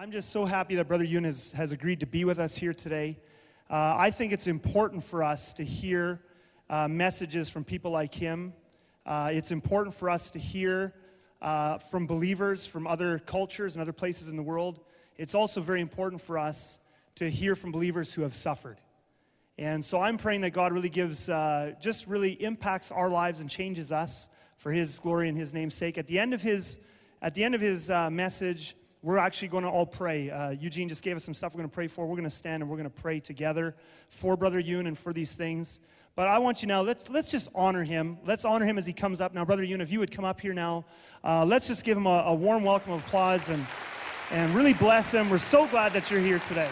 I'm just so happy that Brother Yun has, has agreed to be with us here today. Uh, I think it's important for us to hear uh, messages from people like him. Uh, it's important for us to hear uh, from believers from other cultures and other places in the world. It's also very important for us to hear from believers who have suffered. And so I'm praying that God really gives, uh, just really impacts our lives and changes us for His glory and His name's sake. At the end of His, at the end of His uh, message, we're actually going to all pray. Uh, Eugene just gave us some stuff we're going to pray for. We're going to stand and we're going to pray together for Brother Yun and for these things. But I want you now, let's, let's just honor him. Let's honor him as he comes up. Now, Brother Yun, if you would come up here now, uh, let's just give him a, a warm welcome of applause and, and really bless him. We're so glad that you're here today.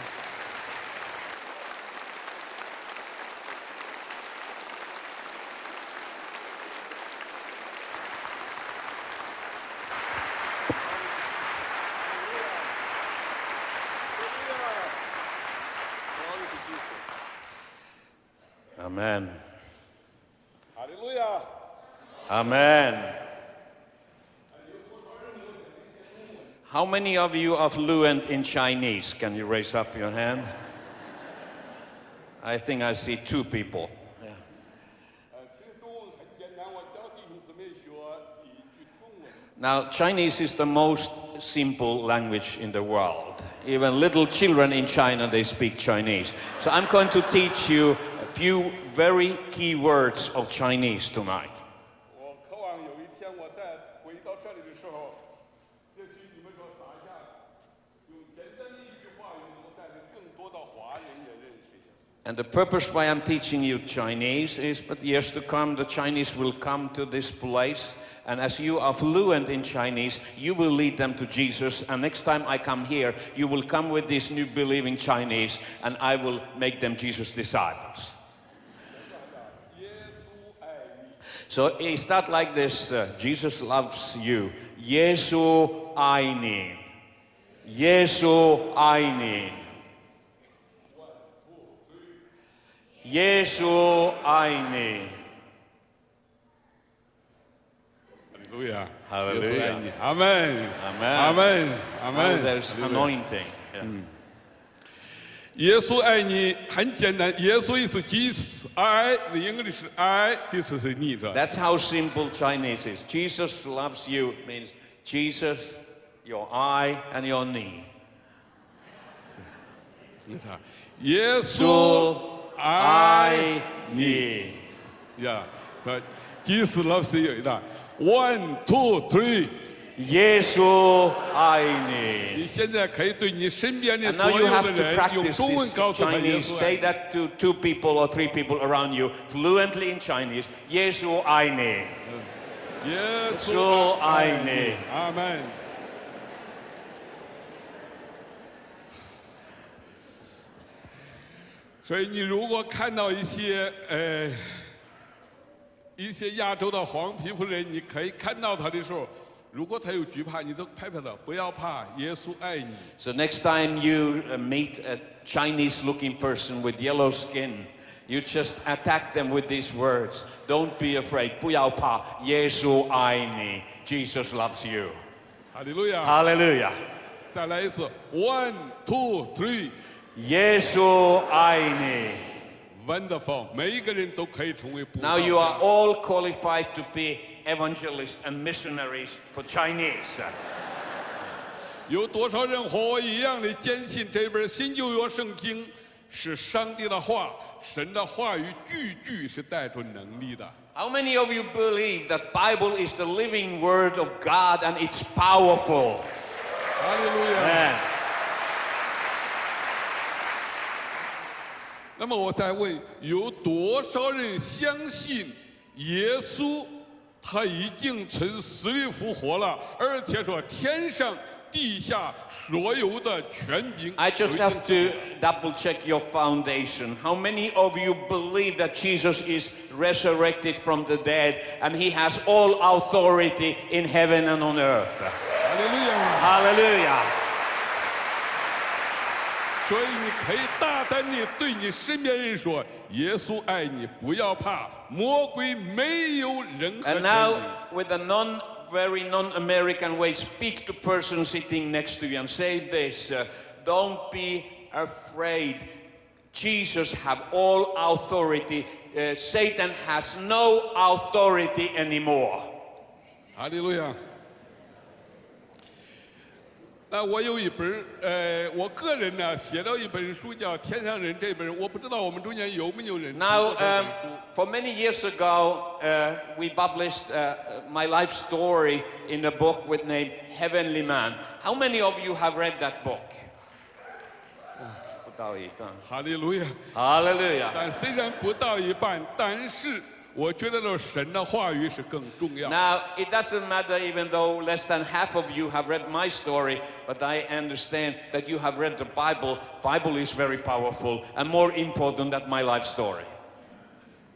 Amen. How many of you are fluent in Chinese? Can you raise up your hand? I think I see two people. Now, Chinese is the most simple language in the world. Even little children in China, they speak Chinese. So I'm going to teach you a few very key words of Chinese tonight. And the purpose why I'm teaching you Chinese is but years to come, the Chinese will come to this place. And as you are fluent in Chinese, you will lead them to Jesus. And next time I come here, you will come with these new believing Chinese, and I will make them Jesus' disciples. So it's not like this uh, Jesus loves you. Yesu aini. Yesu aini. Yesu aini. 哈利路亚， Hallelujah 耶稣爱你，阿门， Amen. 阿门，阿 Oh, 门。 there's 哈利路亚 anointing. Yeah. 耶稣爱你很简单，耶稣意思 Jesus I the English I this is need。 That's how simple Chinese is. Jesus loves you means Jesus, your eye, and your knee. 耶稣 So 爱 I 你 need. 呀，说 Jesus loves you 的，one two three。耶稣爱你。你现在可以对你身边的 And 所 now you 有 have 的 to 人用 practice 中文 this 告诉他耶 Chinese. 稣爱 Say 你。 that to two people or three people around you fluently in Chinese. 耶稣爱你。耶稣稣爱你阿 所以你如果看到一些呃一些亚洲的黄皮肤人，你可以看到他的时候，如果他有惧怕，你都拍拍他，不要怕，耶稣爱你。 So next time you uh, meet a Chinese-looking person with yellow skin, you just attack them with these words. Don't be afraid. 不要怕。耶稣爱你。Jesus loves you. 哈利路亚！ Hallelujah. 再来一次，one two three。 耶稣爱你。 Wonderful，每一个人都可以成为布道 Now 家 you are all qualified to be evangelists and missionaries for Chinese. 有多少人和我一样的坚信这本新旧约圣经是上帝的话，神的话语句句是带着能力的？ How many of you believe that Bible is the living word of God and it's powerful? 哈 那么我再问，有多少人相信耶稣他已经从死里复活了，而且说天上地下所有的权柄 I just 都已经 have to double check your foundation. How many of you believe that Jesus is resurrected from the dead and he has all authority in heaven and on earth? 哈利路亚！ Hallelujah. 所以你可以大胆地对你身边人说：“耶稣爱你，不要怕，魔鬼没有任何 And 权利。 now, with a non very non-American way, speak to person sitting next to you and say this: uh, Don't be afraid. Jesus have all authority. Uh, Satan has no authority anymore. 哈利路亚。 那我有一本呃，我个人呢写了一本书叫《天上人》这本，我不知道我们中间有没有人读 Now, 过这本 um, 书。 for many years ago, uh, we published uh, my life story in a book with name Heavenly Man. How many of you have read that book? 不到一半。哈利路亚。 Hallelujah. 但虽然不到一半，但是 我觉得这神的话语是更重要。 Now, it doesn't matter even though less than half of you have read my story, but I understand that you have read the Bible. Bible is very powerful and more important than my life story.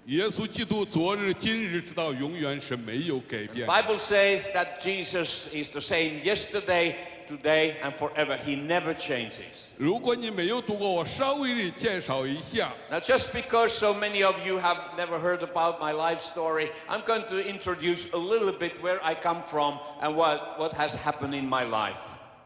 耶稣基督昨日、今日直到永远是没有改变。 Bible says that Jesus is the same yesterday, today, and forever. He never changes. 如果你没有读过，我稍微的介绍一下。 Now, just because so many of you have never heard about my life story, I'm going to introduce a little bit where I come from and what, what has happened in my life.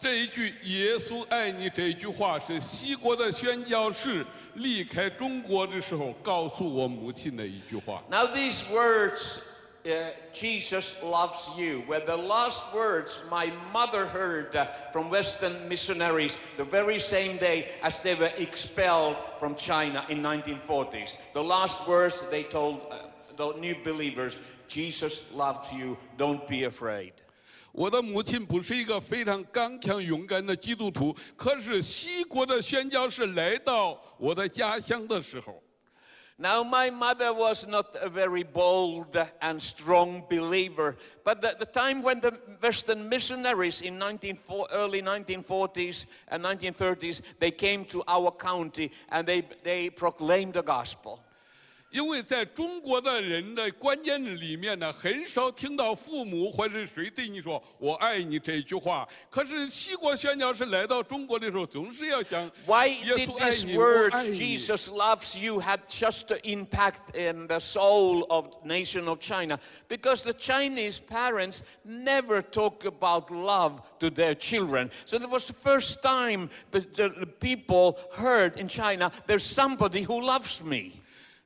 这一句“耶稣爱你”这一句话是西国的宣教士离开中国的时候告诉我母亲的一句话。 Now, these words, uh, Jesus loves you, were the last words my mother heard uh, from Western missionaries the very same day as they were expelled from China in 1940s. The last words they told uh, the new believers, Jesus loves you, don't be afraid. 我的母亲不是一个非常刚强勇敢的基督徒，可是西国的宣教士来到我的家乡的时候， Now, my mother was not a very bold and strong believer, but at the time when the Western missionaries in 19, early 1940s and 1930s, they came to our county and they, they proclaimed the gospel. 因为在中国的人的观念里面呢，很少听到父母或者谁对你说“我爱你”这句话。可是西国宣教士来到中国的时候，总是要讲 Why 耶 did 稣爱 these 你，我 words, 爱你。 Jesus loves you, had such an impact in the soul of the nation of China? Because the Chinese parents never talk about love to their children. So it was the first time that the the people heard in China, there's somebody who loves me.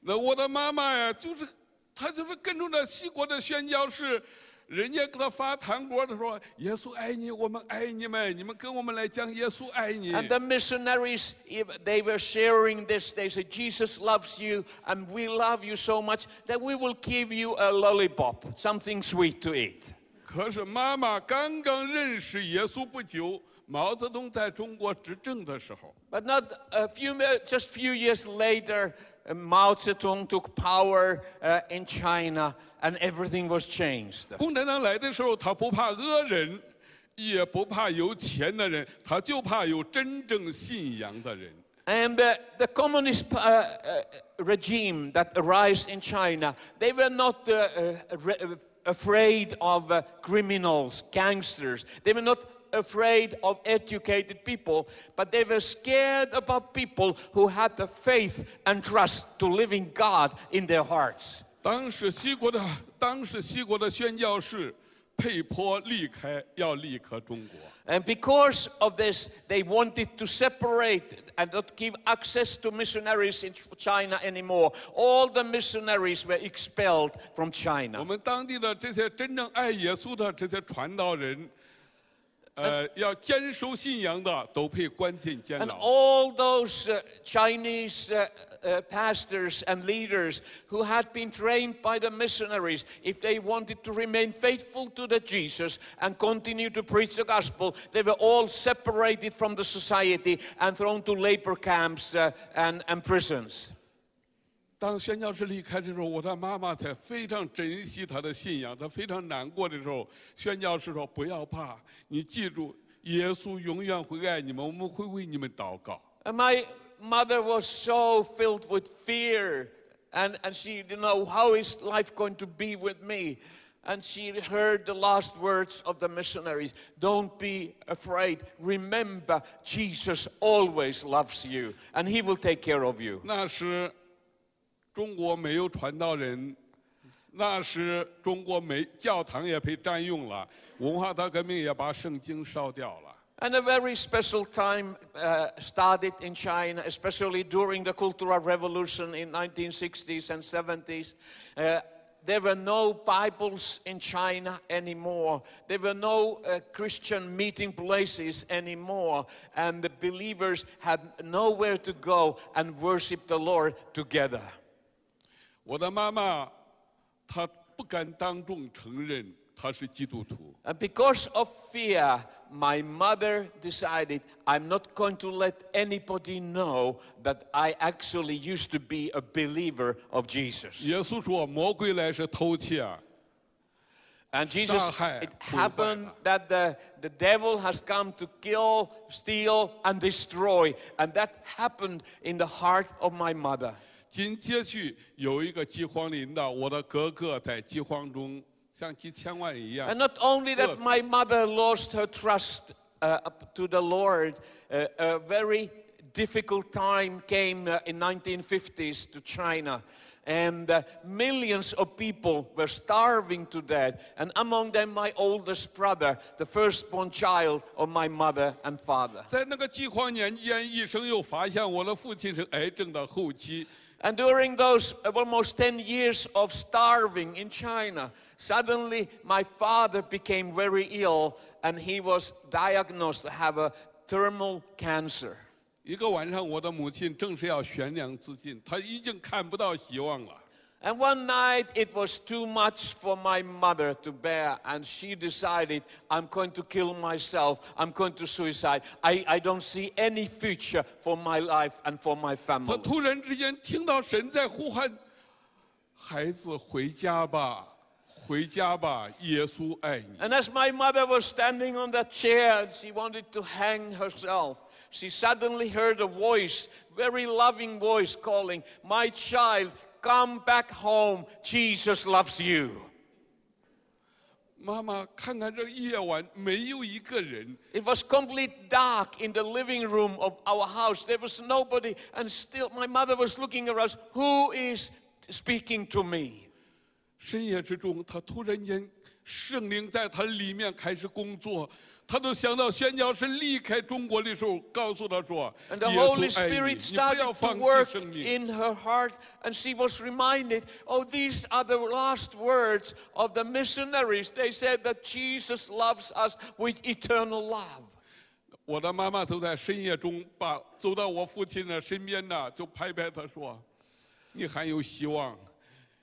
那我的妈妈呀，就是她就是跟着那西国的宣教士，人家给她发糖果的说：“耶稣爱你，我们爱你们，你们跟我们来讲耶稣爱你。” And the missionaries, if they were sharing this. They said, Jesus loves you, and we love you so much that we will give you a lollipop, something sweet to eat. 可是妈妈刚刚认识耶稣不久，毛泽东在中国执政的时候， But not a few, mi- just few years later, uh, Mao Zedong took power uh, in China and everything was changed. 共产党来的时候，他不怕恶人，也不怕有钱的人，他就怕有真正信仰的人。 And uh, the communist uh, uh, regime that arose in China, they were not uh, uh, re- uh, afraid of uh, criminals, gangsters. They were not afraid of educated people, but they were scared about people who had the faith and trust to live in God in their hearts. 当时西国的当时西国的宣教士被迫离开，要离开中国。 And because of this, they wanted to separate and not give access to missionaries in China anymore. All the missionaries were expelled from 我 China. 们当地的这些真正爱耶稣的这些传道人， and all those uh, Chinese uh, uh, pastors and leaders who had been trained by the missionaries, if they wanted to remain faithful to the Jesus and continue to preach the gospel, they were all separated from the society and thrown to labor camps uh, and, and prisons. 当宣教士离开的时候，我的妈妈才非常珍惜她的信仰，她非常难过的时候，宣教士说：“不要怕，你记住，耶稣永远会爱你们，我们会为你们祷告。” And my mother was so filled with fear, and, and she didn't know how is life going to be with me. And she heard the last words of the missionaries Don't be afraid. Remember, Jesus always loves you, and He will take care of you. 那时 中国没有传道人， 那时中国没教堂也被占用了，文化大革命也把圣经烧掉了。 And a very special time uh, started in China, especially during the Cultural Revolution in 1960s and 70s. Uh, there were no Bibles in China anymore. There were no uh, Christian meeting places anymore. And the believers had nowhere to go and worship the Lord together. 我的妈妈，她不敢当众承认她是基督徒， And because of fear, my mother decided I'm not going to let anybody know that I actually used to be a believer of Jesus. 耶稣说魔鬼来是偷窃， And Jesus, Shanghai, it Wuhan. happened that the, the devil has come to kill, steal, and destroy. And that happened in the heart of my mother. 紧接续有一个饥荒临到，我的哥哥在饥荒中像几千万一样 And，not only that Yes. my mother lost her trust uh, up to the Lord, uh, a very difficult time came uh, in 1950s to China. And uh, millions of people were starving to death. And among them, my oldest brother, the firstborn child of my mother and father. 在那个饥荒年间，医生又发现我的父亲是癌症的后期， And during those uh, almost 10 years of starving in China, suddenly my father became very ill and he was diagnosed to have a terminal cancer. 一个晚上，我的母亲正是要悬梁自尽，她已经看不到希望了。 And one night it was too much for my mother to bear, and she decided, I'm going to kill myself, I'm going to suicide. I, I don't see any future for my life and for my 她 family. 突然之间听到神在呼喊：“孩子，回家吧，回家吧，耶稣爱你。 And as my mother was standing on that chair and she wanted to hang herself, she suddenly heard a voice, very loving voice calling, My child, come back home. Jesus loves you. ”妈妈，看看这夜晚没有一个人， It was complete dark in the living room of our house. There was nobody, and still my mother was looking at us. Who is speaking to me? 深夜之中，她突然间圣灵在她里面开始工作， 她都想到宣教士离开中国的时候，告诉他说：“ And the Holy，Spirit started to work 生命。” in her heart, and she was reminded, oh, these are the last words of the missionaries. They said that Jesus loves us with eternal love. 我的妈妈都在深夜中把走到我父亲的身边呢，就拍拍他说：“你还有希望。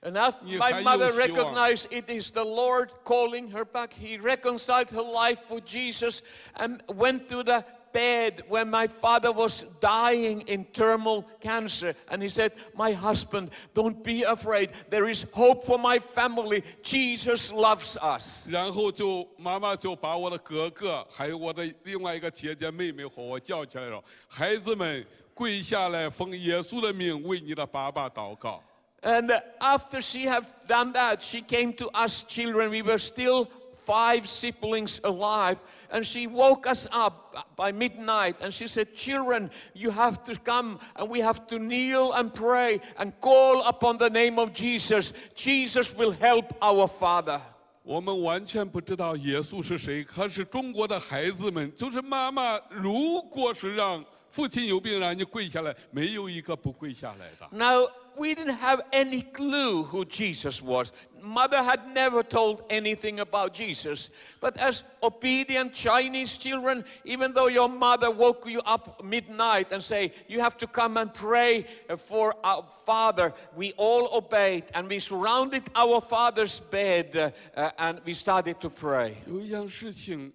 And after You my have mother your希望。 recognized it is the Lord calling her back, he reconciled her life with Jesus and went to the bed when my father was dying in terminal cancer. And he said, My husband, don't be afraid. There is hope for my family. Jesus loves us. 然后就妈妈就把我的哥哥还有我的另外一个姐姐妹妹和我叫起来了，孩子们跪下来，奉耶稣的名为你的爸爸祷告。 And uh, after she had done that, she came to us children. We were still five siblings alive. And she woke us up by midnight and she said, Children, you have to come and we have to kneel and pray and call upon the name of Jesus. Jesus will help our Father. 我们完全不知道耶稣是谁，可是中国的孩子们，就是妈妈，如果是让父亲有病让你跪下来，没有一个不跪下来的。 Now, we didn't have any clue who Jesus was. Mother had never told anything about Jesus. But as obedient Chinese children, even though your mother woke you up midnight and say, you have to come and pray for our father, we all obeyed and we surrounded our father's bed uh, uh, and we started to pray. 有一样事情，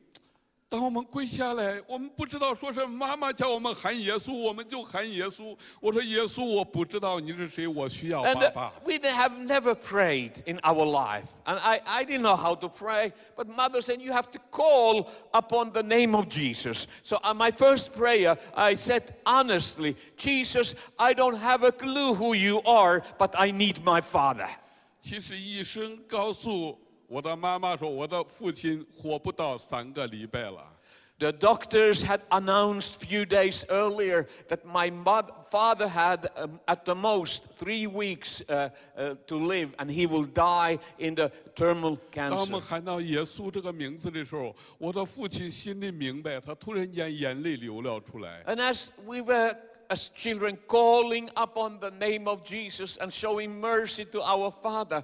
当我们跪下来，我们不知道说是妈妈叫我们喊耶稣，我们就喊耶稣。我说耶稣，我不知道你是谁，我需要 And 爸 uh, 爸。 we didn't have never prayed in our life. And I, I didn't know how to pray, but mother said, You have to call upon the name of Jesus. So, on my first prayer, I said honestly, Jesus, I don't have a clue who you are, but I need my father. 其实医生告诉 我的妈妈说，我的父亲活不到三个礼拜了。 The doctors had announced few days earlier that my mod- father had um, at the most three weeks uh, uh, to live and he will die in the terminal 当我 cancer. 们喊到耶稣这个名字的时候，我的父亲心里明白，他突然间眼泪流了出来。 And as we were as children calling upon the name of Jesus and showing mercy to our father,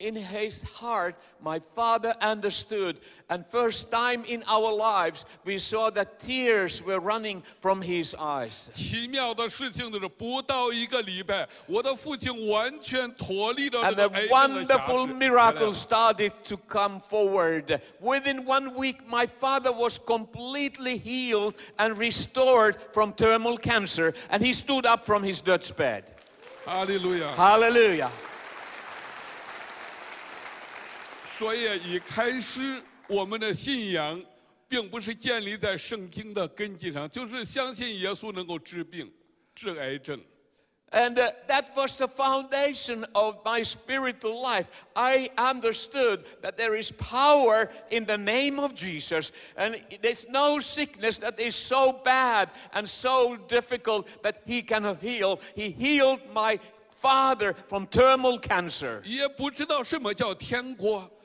in his heart, my father understood. And first time in our lives, we saw that tears were running from his eyes. 奇妙的事情就是，不到一个礼拜，我的父亲完全脱离了 And 这 the 个癌症的辖 wonderful 制 miracle started to come forward. Within one week, my father was completely healed and restored from terminal cancer, and he stood up from his deathbed. 哈利路亚！ Hallelujah. 所以一开始我们的信仰，并不是建立在圣经的根基上，就是相信耶稣能够治病、治癌症。 And uh, that was the foundation of my spiritual life. I understood that there is power in the name of Jesus, and there's no sickness that is so bad and so difficult that He cannot heal. He healed my father from terminal cancer. 也不知道什么叫天国，完全不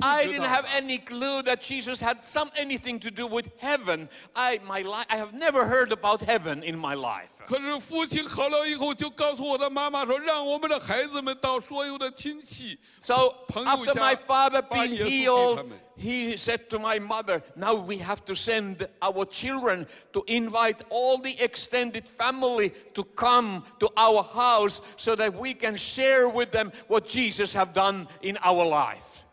I 知 didn't 道。 have any clue that Jesus had some anything to do with heaven. I my li- I have never heard about heaven in my life. 可是父亲好了以后，就告诉我的妈妈说，让我们的孩子们到所有的亲戚。 So 朋友 after 家 my father 把 being 耶稣给 healed, 他们。 he said to my mother, Now we have to send our children to invite all the extended family to come to our house so that we can share with them what Jesus have done in our life.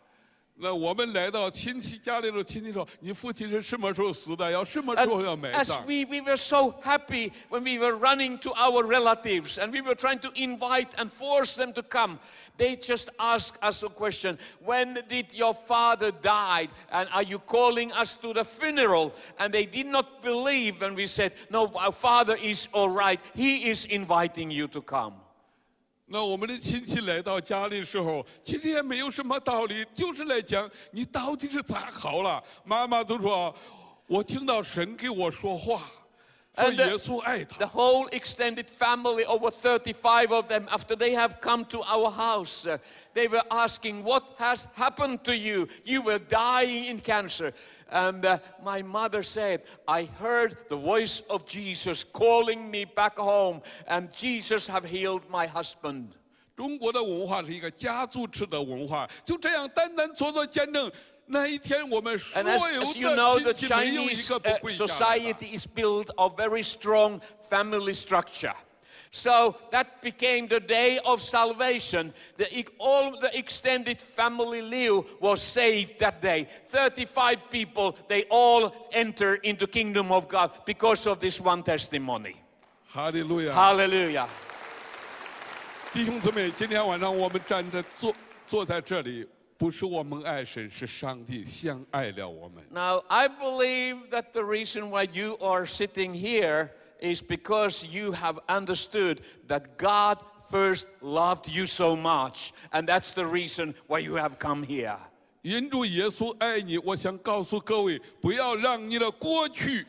那我们来到亲戚家里头，亲戚说：“你父亲是什么时候死的？要什么时候要 And 埋 as 葬？” we, we were so happy when we were running to our relatives and we were trying to invite and force them to come, they just asked us a question When did your father die? And are you calling us to the funeral? And they did not believe when we said, No, our father is all right. He is inviting you to come. 那我们的亲戚来到家里的时候，其实也没有什么道理，就是来讲你到底是咋好了。妈妈都说：“我听到神给我说话，And the- 耶稣爱 The 他。 whole extended family, over 35 of them, after they have come to our house, uh, they were asking, What has happened to you? You were dying in cancer. And uh, my mother said, I heard the voice of Jesus calling me back home, and Jesus have healed my husband. 中国的文化是一个家族式的文化，就这样单单做做见证。 那一天，我们所 And as, 有 as you know, the 的亲戚没有一 Chinese 个不 uh, 跪下来的 society is built of very strong family structure. So that became the day of salvation. The, e- all the extended family Liu was saved that day. 35 people, they all enter into kingdom of God because of this one testimony. 哈利路亚！ Hallelujah. 弟兄姊妹，今天晚上我们站着坐坐在这里， 不是我们爱神，是上帝先爱了我们。 Now, I believe that the reason why you are sitting here is because you have understood that God first loved you so much, and that's the reason why you have come here. 因主耶稣爱你，我想告诉各位，不要让你的过去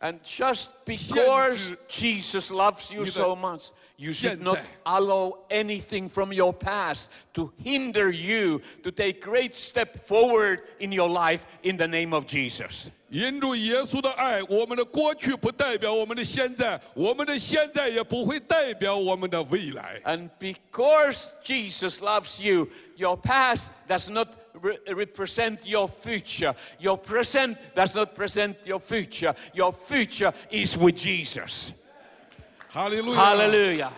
And just because 限制 Jesus loves you 你的 so much, you should not 现在。 allow anything from your past to hinder you to take great step forward in your life in the name of Jesus. 因主耶稣的爱，我们的过去不代表我们的现在，我们的现在也不会代表我们的未来。 And because Jesus loves you, your past does not re- represent your future. Your present does not present your future. Your future is with Jesus. 哈利路亚！ Hallelujah.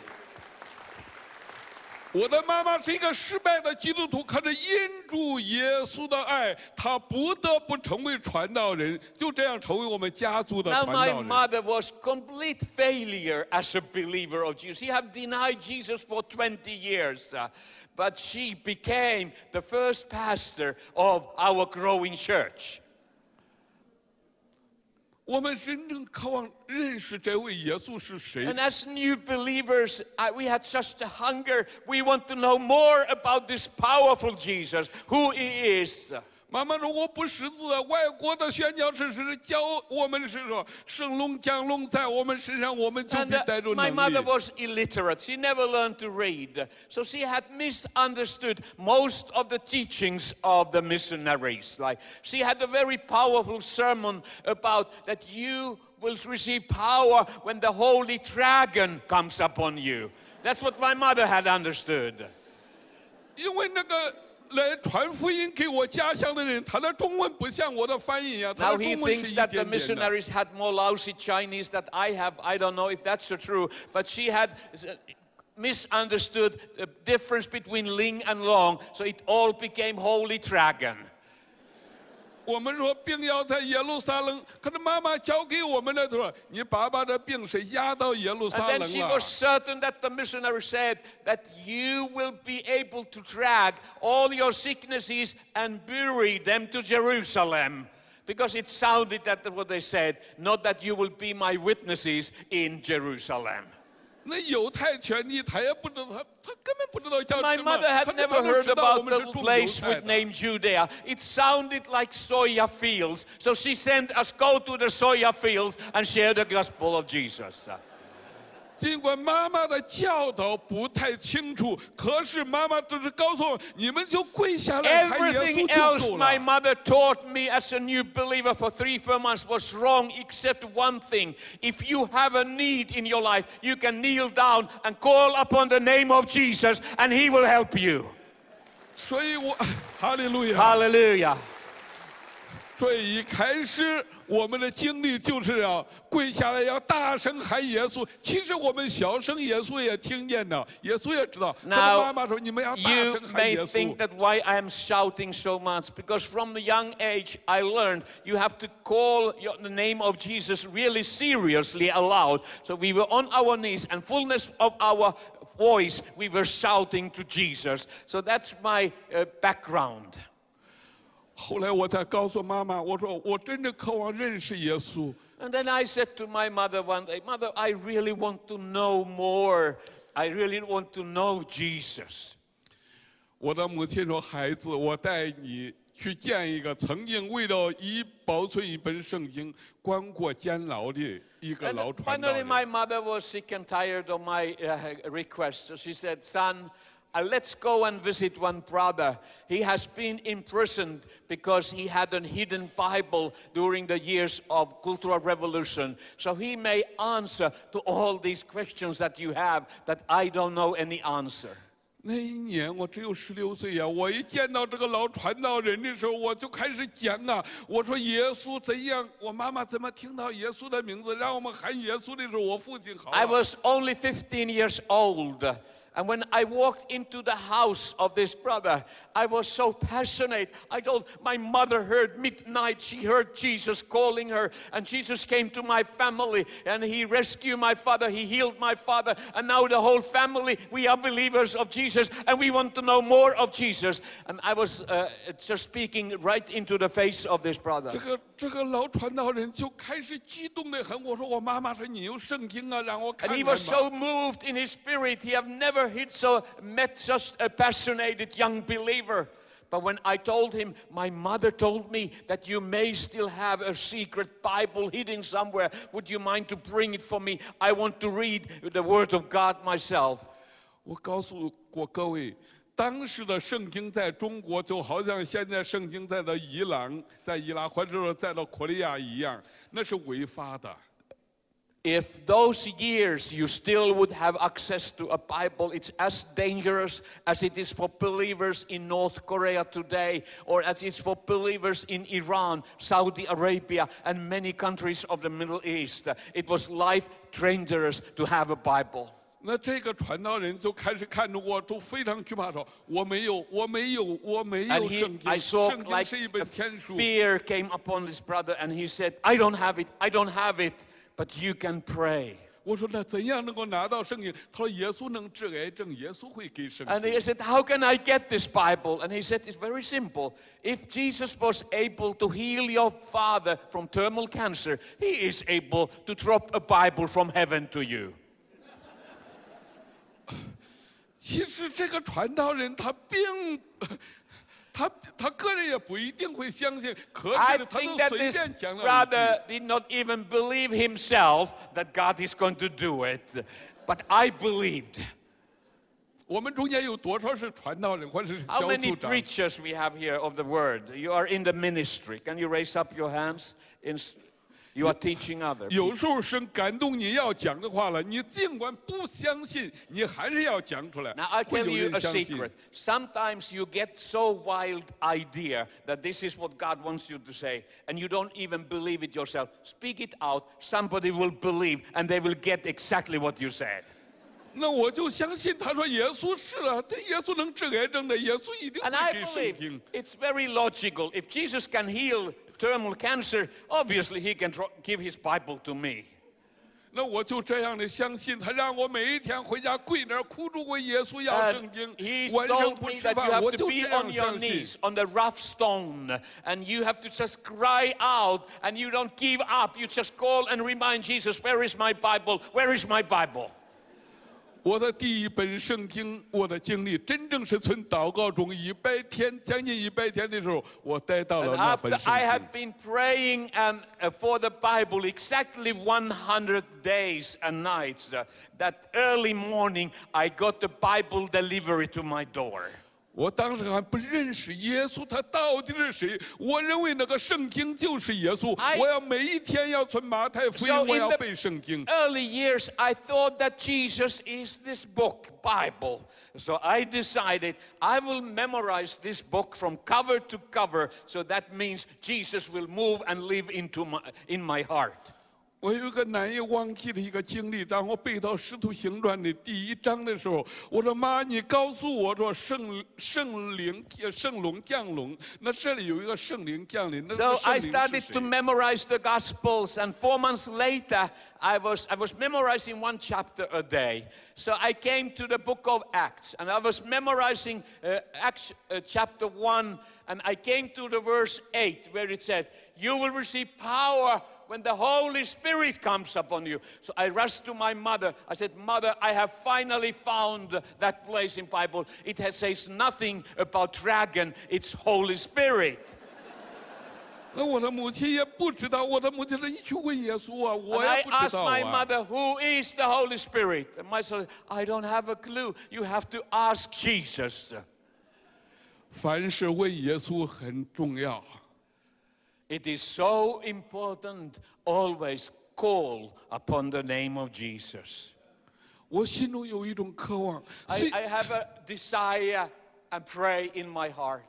我的妈妈是一个失败的基督徒，可是因主耶稣的爱，她不得不成为传道人，就这样成为我们家族的 Now 传 my 道人。 mother was complete failure as a believer of Jesus. She had denied Jesus for 20 years, uh, but she became the first pastor of our growing church. And。as new believers, we had such a hunger. We want to know more about this powerful Jesus, who he is. 妈妈说我不识字，外国的宣教士是教我们是说圣龙降龙在我们身上，我们就 And 必 uh, 带着 my 能 mother 力。 was illiterate. She never learned to read. So she had misunderstood most of the teachings of the missionaries. Like she had a very powerful sermon about that you will receive power when the holy dragon comes upon you. That's what my mother had understood. 因为那个 来传福音给我家乡的人，他的中文不像我的翻译一样，他 Now 的 he 中文是 thinks 一 that 点 the 点的。 missionaries had more lousy Chinese that I have. I don't know if that's so true, but she had uh, misunderstood the difference between ling and long, so it all became holy dragon. 我们说病要在耶路撒冷，可是妈妈教给我们的说，你爸爸的病是压到耶路 And 撒 then 冷 she 了 was。certain that the missionary said that you will be able to drag all your sicknesses and bury them to Jerusalem. Because it sounded that what they said, not that you will be my witnesses in Jerusalem. 那犹太权利他也不知道，他他根本不知道叫 My 什么。 mother had 可是 never 他们 heard 知道我 about 们是 the 种犹 place 太 with 的。 name Judea. It sounded like soya fields. So she sent us go to the soya fields and share the gospel of Jesus. 尽管妈妈的教导不太清楚，可是妈妈只是告诉我，你们就跪下来喊耶 Everything 稣就 else 够 my 了。 mother taught me as a new believer for three, four months was wrong, except one thing. If you have a need in your life, you can kneel down and call upon the name of Jesus, and He will help you. 所以我哈利路亚。 Hallelujah. 所以一开始 我们的经历就是要跪下来，要大声喊耶稣。其实我们小声，耶稣也听见的，耶稣也知道。可是 Now, 妈妈说：“你们要大 You 声喊 may 耶稣 think。that why I am shouting so much because from the young age I learned you have to call your, the name of Jesus really seriously aloud. So we were on our knees and fullness of our voice we were shouting to Jesus. So that's my uh, background. 后来我才告诉妈妈，我说我真的渴望认识耶稣。And then I said to my mother one day, Mother, I really want to know more. I really want to know Jesus. 我的母亲说：“孩子，我带你去见一个曾经为了以保存一本圣经关过监牢的一个老传道人 finally, my mother was sick and tired of my uh, request. So she said, Son, uh, let's go and visit one brother. He has been imprisoned because he had a hidden Bible during the years of Cultural Revolution. So he may answer to all these questions that you have that I don't know any answer. 那一年我只有十六岁呀，我一见到这个老传道人的时候，我就开始讲啊，我说耶稣怎样？我妈妈怎么听到耶稣的名字，让我们喊耶稣的时候，我父亲好、 I 啊。 was only 15 years old. And when I walked into the house of this brother, I was so passionate. I told my mother heard midnight, she heard Jesus calling her, and Jesus came to my family and he rescued my father, he healed my father, and now the whole family, we are believers of Jesus and we want to know more of Jesus. And I was uh, just speaking right into the face of this brother. 这个这个老传道人就开始激动的很，我说我妈妈说你有圣经啊，让我看 And 看 he 吧 was so moved in his spirit. He have never hit so met such a passionate young believer. But when I told him, my mother told me that you may still have a secret Bible hidden somewhere. Would you mind to bring it for me? I want to read the Word of God myself. 我告诉过各位，当时的圣经在中国就好像现在圣经在了伊朗、在伊拉克或者说在了叙利亚一样，那是违法的。 If those years you still would have access to a Bible, it's as dangerous as it is for believers in North Korea today, or as it's for believers in Iran, Saudi Arabia, and many countries of the Middle East. It was life dangerous to have a Bible. 那这个传道人就开始看着我，就非常惧怕说：“我没有，我没有，我没 And 有 he, 圣经。 I saw 圣经 like 是一 a 本天书。 fear came upon this brother, and he said, I don't have it, I don't have it, but you can pray. 我说那怎样能够拿到圣经？他说耶稣能治癌症，耶稣会给圣 And 经。 he said, How can I get this Bible? And he said, It's very simple. If Jesus was able to heal your father from terminal cancer, he is able to drop a Bible from heaven to you. 其实这个传道人他并 他他个人也不一定会相信，可 I 是呢，他 think 就 that 随 this 便讲了一 brother 句。 did not even believe himself that God is going to do it. But I believed. 我们中间有多少是传道人或者是 How 小 many 组长？ preachers we have here of the word? You are in the ministry. Can you raise up your hands? In, you are teaching others. 有时候神感动你要讲的话了，你尽管不相信，你还是要讲出来 Now I 会 tell 有 you 人 a 相信 secret. Sometimes you get so wild idea that this is what God wants you to say, and you don't even believe it yourself. Speak it out. Somebody will believe, and they will get exactly what you said. 那我就相信他说耶稣是啊，这耶稣能治癌症的，耶稣一定 And 会 I 给圣 believe 经。 it's very logical. If Jesus can heal terminal cancer, obviously he can tro- give his Bible to me. 那我就这样的相信他，让我每一天回家跪那儿哭着问耶稣要 And 圣经 he，晚上 told 不 me 吃 that you 饭，我 have to 就 be 这样 on your 相信 knees。on the rough stone and you have to just cry out and you don't give up. You just call and remind Jesus, Where is my Bible? Where is my Bible? 我的第一本圣经，我的经历真正是从祷告中一百天，将近一百天的时候，我带到 And 了那本 after 圣 I 经 had。been praying um, uh, for the Bible exactly 100 days and nights, uh, that early morning I got the Bible delivery to my door. 我当时还不认识耶稣，他到底是谁？我认为那个圣经就是耶稣 I-。我要每一天要从马太福音 So，我 in 要 the 背圣经。 early years, I thought that Jesus is this book, Bible. So I decided I will memorize this book from cover to cover. So that means Jesus will move and live into my, in my heart. 我有一个难以忘记的一个经历，当我背到《使徒行传》的第一章的时候，我说妈，你告诉我说圣圣灵圣龙降龙，那这里有一个圣灵降临，那 So 个圣 I 灵 started 是 to 谁？ memorize the Gospels, and four months later, I was, I was memorizing one chapter a day. So I came to the book of Acts, and I was memorizing uh, Acts uh, chapter 1, and I came to the verse 8, where it said, You will receive power when the Holy Spirit comes upon you. So I rushed to my mother. I said, Mother, I have finally found that place in Bible. It has, says nothing about dragon, it's Holy Spirit. 那我的母亲也不知道，我的母亲说你去问耶稣啊，我 And I 也不知 asked 道 my 啊。 mother, Who is the Holy Spirit? And my son, I don't have a clue. You have to ask Jesus. 凡是问耶稣很重要。 It is so important always call upon the name of Jesus. 我心中有一种渴望，I, I have a desire and pray in my heart.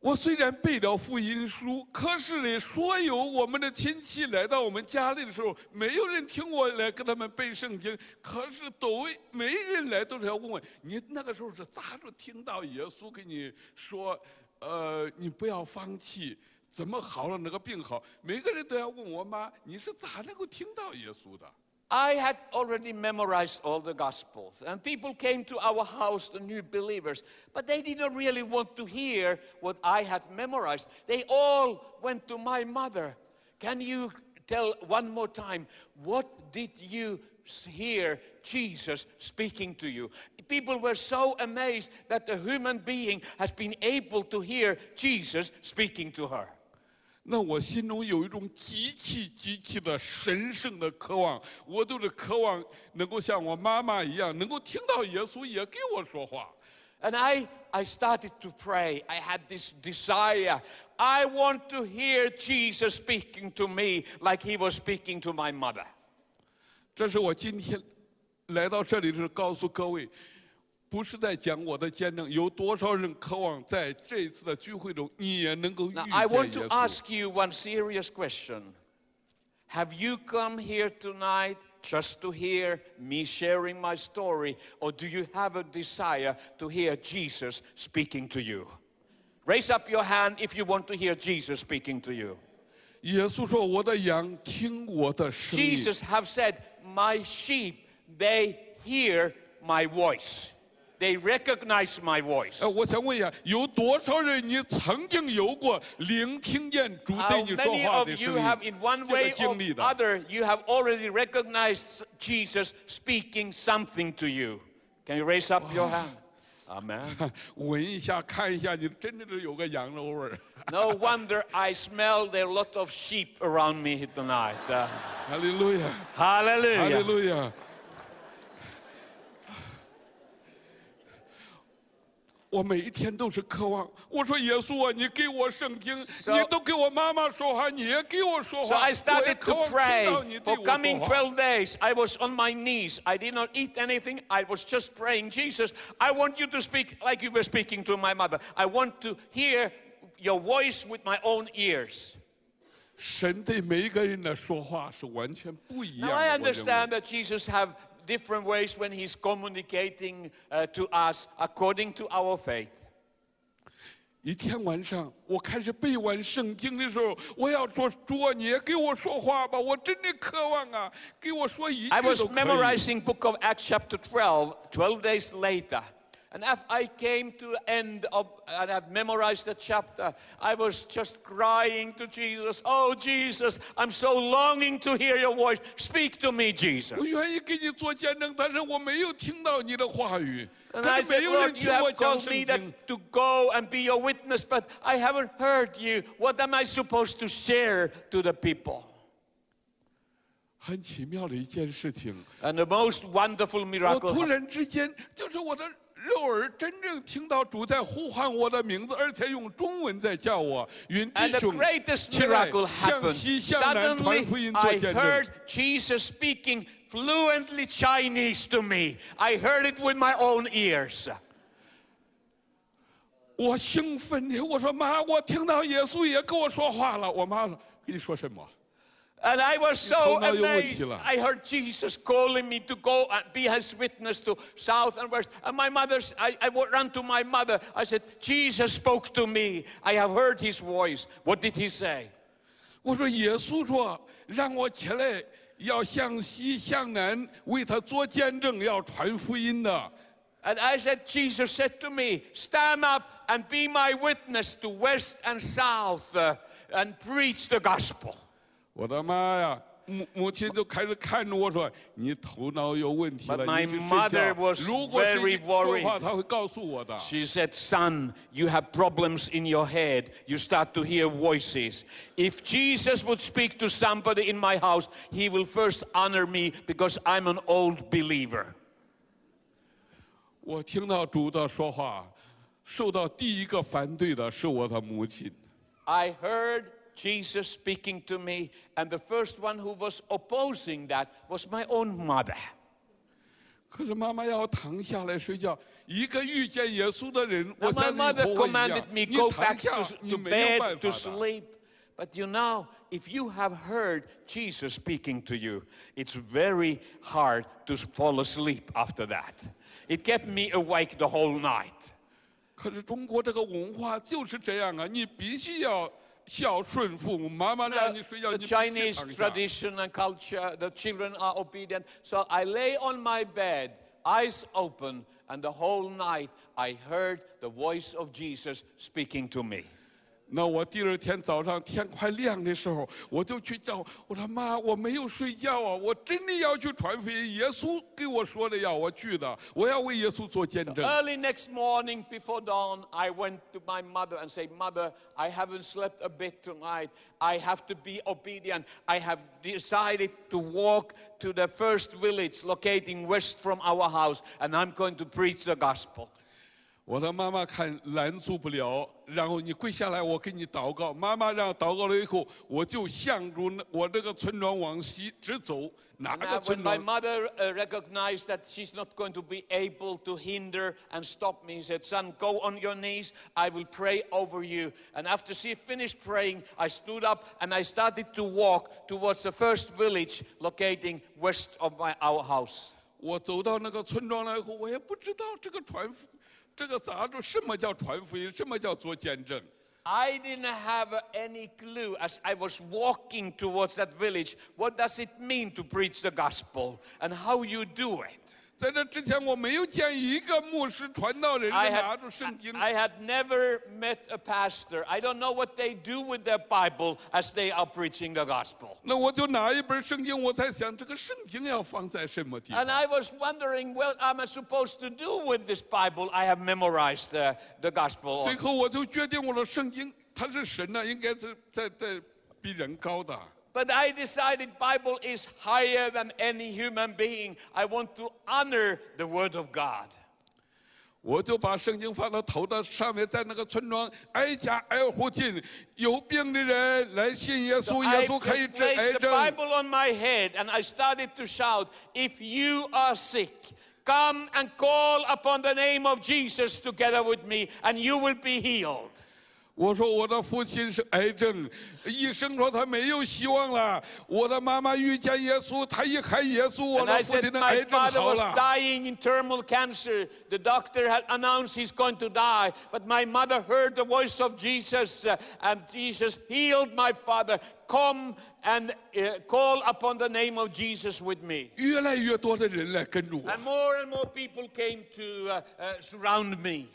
我虽然背了福音书，可是呢，所有我们的亲戚来到我们家里的时候，没有人听我来跟他们背圣经，可是都没人来都是要问我，你那个时候是咋着听到耶稣跟你说，呃，你不要放弃，怎么好了那个病好？每个人都要问我妈，你是咋能够听到耶稣的？ I had already memorized all the Gospels, and people came to our house, the new believers, but they didn't really want to hear what I had memorized. They all went to my mother. Can you tell one more time, what did you s- hear Jesus speaking to you? People were so amazed that a human being has been able to hear Jesus speaking to her. 那我心中有一种极其极其的神圣的渴望，我都是渴望能够像我妈妈一样，能够听到耶稣也给我说话。And I, I started to pray. I had this desire. I want to hear Jesus speaking to me like he was speaking to my mother. 这是我今天来到这里的时候告诉各位，不是在讲我的见证，有多少人渴望在这一次的聚会中，你也能够遇 Now, 见 I want 耶 to 稣。 ask you one serious question. Have you come here tonight just to hear me sharing my story, or do you have a desire to hear Jesus speaking to you? Raise up your hand if you want to hear Jesus speaking to you. 耶稣说：“我的羊听我的声音。” Jesus have said, My sheep, they hear my voice. They recognize my voice. 哎，我想问一下，有多少人你曾经有过聆听见主对 How 你说 many 话 of 的 you 声 have 音 in one？这 way 个经 or 历的。 other, you have already recognized Jesus speaking something to you? Can you raise up your hand? Amen. 闻一下，看一下，你真的是有个羊肉味儿。 No wonder I smell there are a lot of sheep around me tonight. Uh, 哈利路亚，哈利 hallelujah. 路亚。 我每一天都是渴望，我说耶稣啊，你给我圣经， So- 你都给我妈妈说话，你也给我说 So 话。 I 我也 started 渴 to 望听 pray 到你对 for 我 coming 说话。 12 days. I was on my knees. I did not eat anything. I was just praying, Jesus, I want you to speak like you were speaking to my mother. I want to hear your voice with my own ears. 神对每一个人的说话是完全不一样 Now 的。 I 我认为 understand that Jesus have different ways when he's communicating uh, to us according to our faith. 一天晚上，我开始背完圣经的时候，我要说主啊，你也给我说话吧，我真的渴望啊，给我说一 I 句 was 都可以。 memorizing book of Acts chapter 12, 12 days later. And as I came to the end of, and I've memorized the chapter, I was just crying to Jesus, Oh, Jesus, I'm so longing to hear your voice. Speak to me, Jesus. 我愿意给你做见证，但是我没有听到你的话语， And 可 I 是没 said, 有人 Lord, 听 you 我 have 讲 called 圣 me 经 that。to go and be your witness, but I haven't heard you. What am I supposed to share to the people? 很奇妙的一件事情， And the most wonderful 我 miracle 突然之间，就是我的 肉耳真正听到主在呼唤我的名字，而且用中文在叫我。云弟 And the 兄 greatest 起来 miracle 向 happened. 西向南传 Suddenly, 福音做 I 见证。heard Jesus speaking fluently Chinese to me. I heard it with my own ears. 我兴奋的，我说妈，我听到耶稣也跟我说话了。我妈说跟你说什么？And I was so 头脑有问题 amazed. 了。 I heard Jesus calling me to go and be his witness to south and west. And my mother's, I, I would run to my mother. I said, Jesus spoke to me. I have heard his voice. What did he say? 我说耶稣说让我起来，要向西向南为他做见证，要传福音的。 And I said, Jesus said to me, stand up and be my witness to west and south uh, and preach the gospel. 我的妈呀！母母亲就开始看着我说：“你头脑有问题了， But my 你去睡 mother 觉。 was 如果是 very 你说 worried. 话，她会告诉我的。 She said, Son, you have problems in your head. You start to hear voices. If Jesus would speak to somebody in my house, he will first honor me because I'm an old believer. 我听到主的说话，受到第一个反对的是我的母亲。 I heard Jesus speaking to me, and the first one who was opposing that was my own mother. 可是妈妈要躺下来睡觉。一个遇见耶稣的人， Now, 我 my 像你 mother 和我一样 commanded，me 你 go 躺 back 下 to, 你 to 没有办 bed to 法的。 sleep. But you know, if you have heard Jesus speaking to you, it's very hard to fall asleep after that. It kept me awake the whole night. 可是中国这个文化就是这样啊，你必须要孝顺父母。妈妈让 the Chinese tradition and culture, the children are obedient. So I lay on my bed, eyes open, and the whole night I heard the voice of Jesus speaking to me. 那我第二天早上天快亮的时候，我就去叫我说妈，我没有睡觉啊，我真的要去传福音。耶稣给我说的要我去的，我要为耶稣做见证。 Early next morning before dawn, I went to my mother and said, Mother, I haven't slept a bit tonight. I have to be obedient. I have decided to walk to the first village locating west from our house, and I'm going to preach the gospel. 我的妈妈看拦阻不了，然后你跪下来，我给你祷告。妈妈让祷告了以后，我就向着那我这个村庄往西直走。哪 And 个 now, when 村 my 庄？ mother uh, recognized that she's not going to be able to hinder and stop me, said, Son, go on your knees. I will pray over you. And after she finished praying, I stood up and I started to walk towards the first village locating west of my, our house. 我走到那个村庄了以后，我也不知道这个传福， 这个咋着？什么叫传福音？什么叫做见证？ I didn't have uh, any clue as I was walking towards that village. What does it mean to preach the gospel and how you do it? 在这之前，我没有见一个牧师传道人拿着圣经。I had never met a pastor. I don't know what they do with their Bible as they are preaching the gospel. 那我就拿一本圣经，我在想这个圣经要放在什么地方 And 方？I was wondering, what am I supposed to do with this Bible? I have memorized the, the gospel. 最后我就决定，我的圣经它是神呢，应该是在在比人高的。But I decided Bible is higher than any human being. I want to honor the word of God. 我就把圣经放到头的上面，在那个村庄挨家挨户进，有病的人来信耶 So 稣， I 耶稣可以 just 治癌 placed the 症。 Bible on my head and I started to shout, If you are sick, come and call upon the name of Jesus together with me, and you will be healed. 我说我的父亲是癌症，医生说他没有希望了。我的妈妈遇见耶稣，她一喊耶稣，我 And 的 I 父亲 said, 的 My 癌症 father 好 was 了。 dying in terminal cancer. The doctor had announced he's going to die. But my mother heard the voice of Jesus, uh, and Jesus healed my father. Come and uh, call upon the name of Jesus with me. 越来越多的人来跟着我 And，more and more people came to uh, uh, surround me.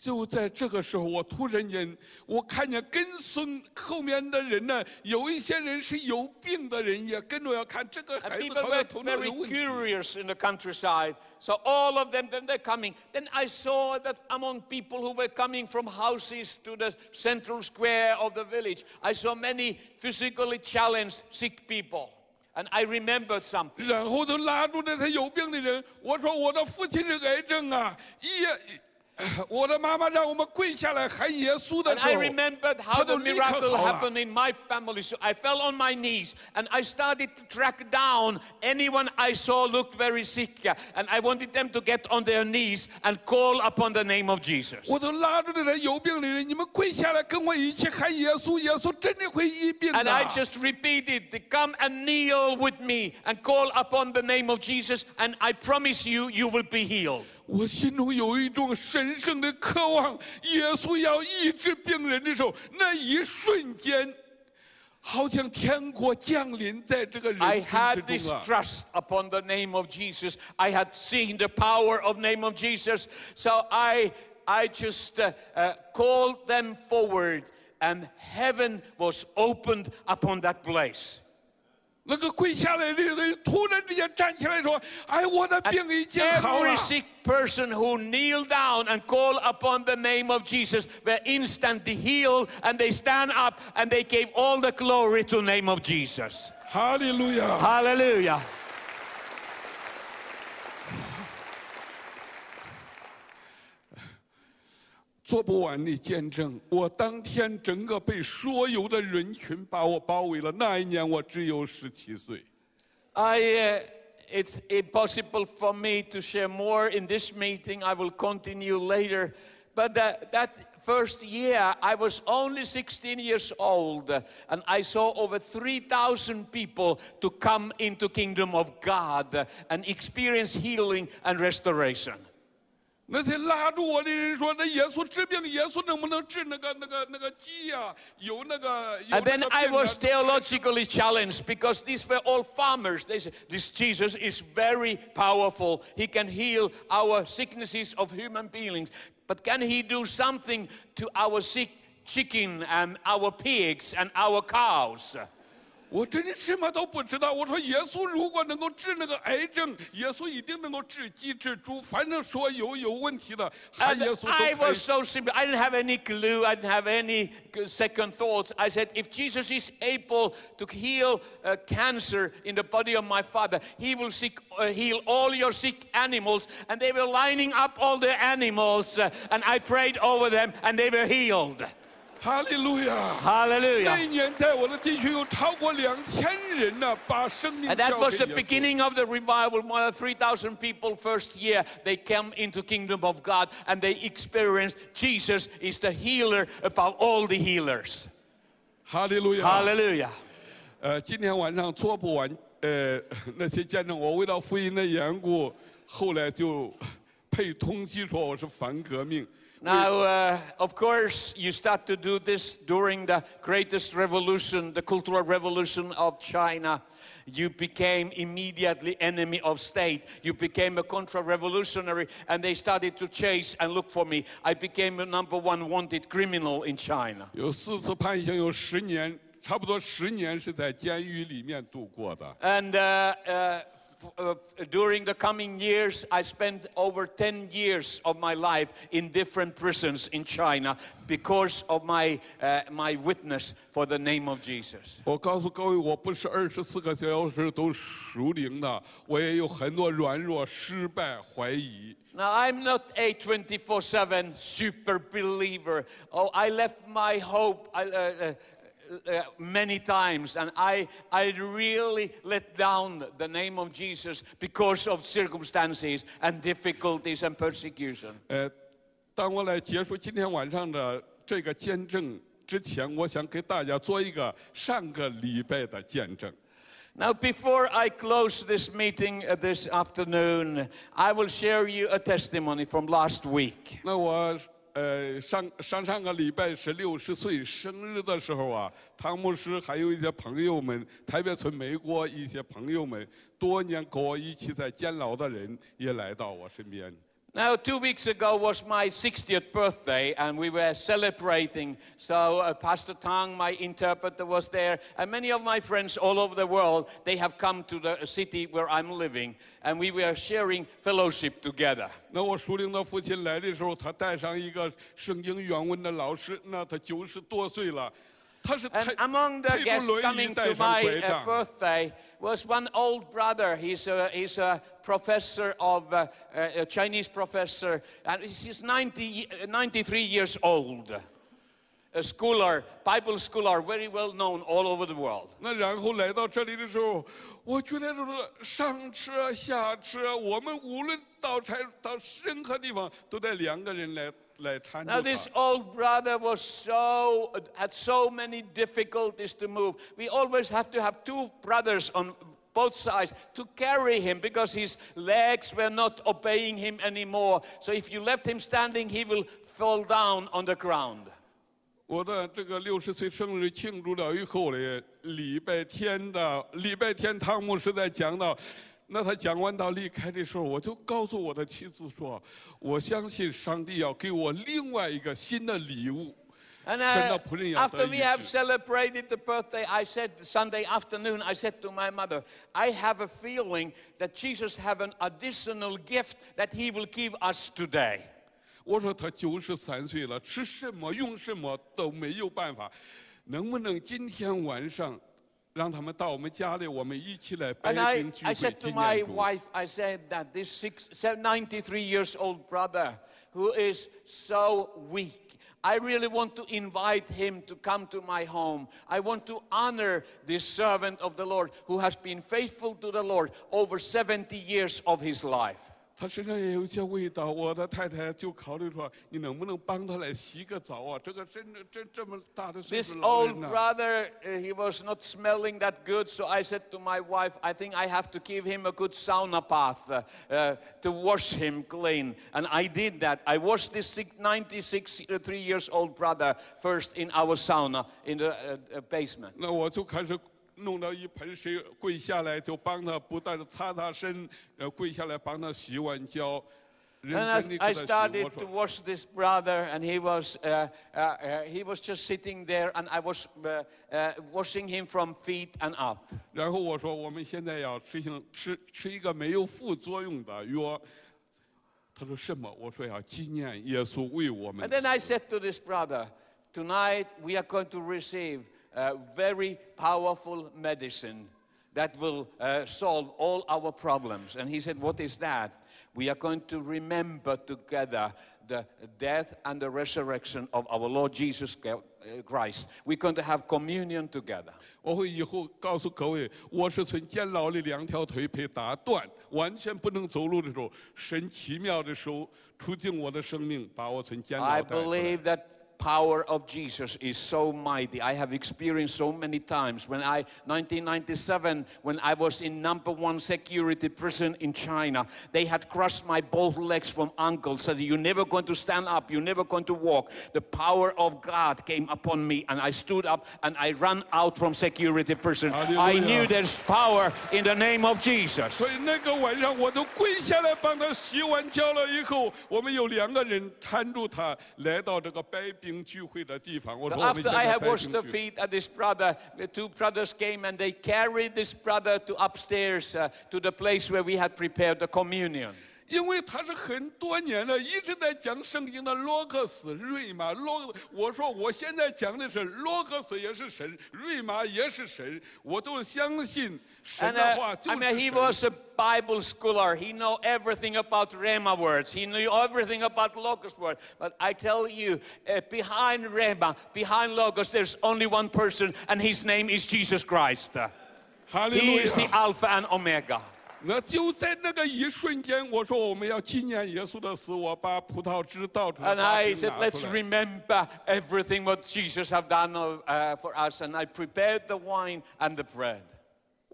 就在这个时候，我突然间，我看见跟孙后面的人呢，有一些人是有病的人，也跟着要看这个孩子好 were 像头脑 very 有问题。curious in the countryside. So all of them, then they're coming. Then I saw that among people who were coming from houses to the central square of the village, I saw many physically challenged sick people. And I remembered something. 然后就拉住那些有病的人，我说我的父亲是癌症啊，也，我的妈妈让我们跪下来喊耶稣的 And 时 I 候， remembered how 他 the 就立刻 miracle 好了。 happened in my family. So I fell on my knees and I started to track down anyone I saw looked very sick. And I wanted them to get on their knees and call upon the name of Jesus. 我就拉住那些有病的人，你们跪下来跟我一起喊耶稣，耶稣真的会医病 And 的。 I just repeated, come and kneel with me and call upon the name of Jesus, and I promise you, you will be healed. 我心中有一种神圣的渴望，耶稣要医治病人的时候，那一瞬间，好像天国降临在这个 I 人 had 群 this 之中啊！ trust upon the name of Jesus. I had seen the power of name of Jesus. So I, I just uh, uh, called them forward, and heaven was opened upon that place. 那个跪下来的人突然之间站起来说：“哎，我的 And 病已经好了 every。sick person who kneeled down and called upon the name of Jesus were instantly healed, and they stand up and they gave all the glory to the name of Jesus. ”哈利路亚！ Hallelujah. 做不完的见证，我当天整个被所有的人群把我包围了。那一年我只有十七岁。 I, uh, it's impossible for me to share more in this meeting. I will continue later. But that, that first year, I was only 16 years old, uh, and I saw over 3,000 people to come into kingdom of God uh, and experience healing and restoration. 那些拉住我的人说：“那耶稣治病，耶稣能不能治那个那个那个鸡呀、有那个有 And 那 then 个 I 病啊 was theologically challenged because these were all farmers. They said, This Jesus is very powerful. He can heal our sicknesses of human beings. But can he do something to our sick chicken and our pigs and our cows? 我真的什么都不知道。我说耶稣如果能够治那个癌症，耶稣一定能够治鸡治猪，反正所有有问题的，喊 And 耶稣 I 都可以 was。so simple. I didn't have any clue. I didn't have any second thoughts. I said, if Jesus is able to heal uh, cancer in the body of my father, he will sick, uh, heal all your sick animals. And they were lining up all the animals, uh, and I prayed over them, and they were healed. 哈利路亚！ Hallelujah. 那一年，在我的地区有超过两千人呢、把生命 And 交 that was 给 the 耶稣。 beginning of the revival. More than 3,000 people first year, they came into kingdom of God and they experienced Jesus is the healer above all the healers. 哈利路亚！ Hallelujah. 呃，今天晚上做不完，呃，那些见证，我为了福音的缘故，后来就配通缉说我是反革命。 Now, uh, of course, you start to do this during the greatest revolution, the cultural revolution of China. You became immediately enemy of state. You became a contra-revolutionary, and they started to chase and look for me. I became a number one wanted criminal in China. 有四次判刑，有十年，差不多十年是在监狱里面度过的。 And uh, uh, f- uh, during the coming years, I spent over 10 years of my life in different prisons in China because of my, uh, my witness for the name of Jesus. 我告诉各位，我不是二十四个小时都属灵的，我也有很多软弱、失败、怀疑。 Now, I'm not a 24 7 super believer. Oh, I left my hope uh, uh, uh, many times, and I, I really let down the name of Jesus because of circumstances and difficulties and persecution. 呃，当我来结束今天晚上的这个见证之前，我想给大家做一个上个礼拜的见证。 Now, before I close this meeting uh, this afternoon, I will share you a testimony from last week. 那我 呃上上上个礼拜是六十岁生日的时候啊，汤姆斯还有一些朋友们，特别从美国一些朋友们，多年跟我一起在监牢的人也来到我身边。Now, two weeks ago was my 60th birthday, and we were celebrating. So, uh, Pastor Tang, my interpreter, was there, and many of my friends all over the world, they have come to the city where I'm living, and we were sharing fellowship together. 那我属灵的父亲来的时候，他带上一个圣经原文的老师，那他九十多岁了，他是 And 推 among the 推 guests 着轮椅 coming 带 to 上 my 拐 uh, 杖。 birthday was one old brother. He's a, he's a professor of, uh, uh, a Chinese professor, and he's 90, uh, 93 years old. A scholar, Bible scholar, very well known all over the world. 那然后来到这里的时候，我觉得就是上车下车，我们无论到差到任何地方，都得两个人来来搀 Now 住 this 他。 old brother was so had so many difficulties to move. We always have to have two brothers on both sides to carry him because his legs were not obeying him anymore. So if you left him standing, he will fall down on the ground. 我的这个六十岁生日庆祝了以后呢，礼拜天的礼拜天，汤姆是在讲到， 那他讲完到离开的时候，我就告诉我的妻子说，我相信上帝要给我另外一个新的礼物。And 神 uh, after we have。celebrated the birthday, I said Sunday afternoon, I said to my mother, I have a feeling that Jesus have an additional gift that he will give us today. 我说他九十三岁了，吃什么用什么都没有办法，能不能今天晚上让他们到我们家里，我们一起来摆 And I, 饼聚 I 会 said 纪 to my 念主？ wife, I said that this six, se- 93 years old brother who is so weak, I really want to invite him to come to my home. I want to honor this servant of the Lord who has been faithful to the Lord over 70 years of his life. 他身上也有一些味道，我的太太就考虑说，你能不能帮他来洗个澡啊？这个真的这这么大的岁 This 数老 old 人呐、 brother, uh, he was not smelling that good, so I said to my wife, I think I have to give him a good sauna bath uh, uh, to wash him clean. And I did that. I washed this six- 96, uh, three years old brother first in our sauna in the uh, uh, basement. 那我就开始 弄到一盆水，跪下来就帮他不断的擦擦身，然后跪下来帮他洗碗脚，认 And I started to wash this brother, and he was, uh, uh, uh, he was just sitting there, and I was uh, uh, washing him from feet and up. 然后我说我们现在要吃行吃吃一个没有副作用的药。他说什么？我说要纪念耶稣为我们 And then I。said to this brother, tonight we are going to receive a very powerful medicine that will uh, solve all our problems. And he said, What is that? We are going to remember together the death and the resurrection of our Lord Jesus Ca- uh, Christ. We're going to have communion together. 我会以后告诉各位，我是从监牢里两条腿被打断，完全不能走路的时候，神奇妙的手触进我的生命，把我从监牢 I 带出来。 believe that power of Jesus is so mighty. I have experienced so many times. When I, 1997, when I was in number one security prison in China, they had crushed my both legs from ankle, said, You're never going to stand up, you're never going to walk. The power of God came upon me, and I stood up and I ran out from security prison. I Hallelujah. knew there's power in the name of Jesus. 所以那个晚上，我都跪下来帮他洗完脚了以后，我们有两个人搀住他来到这个白 冰聚会的地方。我说我们 After 现 I 在 had 白 washed 冰 the 聚。 feet of this brother, the two brothers came and they carried this brother to upstairs uh, to the place where we had prepared the communion. 因为他是很多年了一直在讲圣经的罗克斯、瑞玛、罗。我说我现在讲的是罗克斯也是神，瑞玛也是神，我都相信神的话就是 uh, And, uh, I mean, he was a Bible scholar. He knew everything about Rhema words. He knew everything about logos words. But I tell you, uh, behind Rhema, behind logos, there's only one person, and his name is Jesus Christ. Hallelujah. He is the Alpha and Omega. 那就在那个一瞬间，我说我们要纪念耶稣的死，我把葡萄汁倒出来， And 把 I 饼 said, 拿 let's 出来。 remember everything what Jesus have done uh, for us. And I prepared the wine and the bread.